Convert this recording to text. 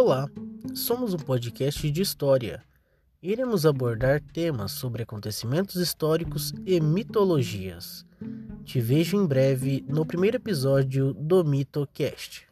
Olá, somos um podcast de história. Iremos abordar temas sobre acontecimentos históricos e mitologias. Te vejo em breve no primeiro episódio do MitoCast.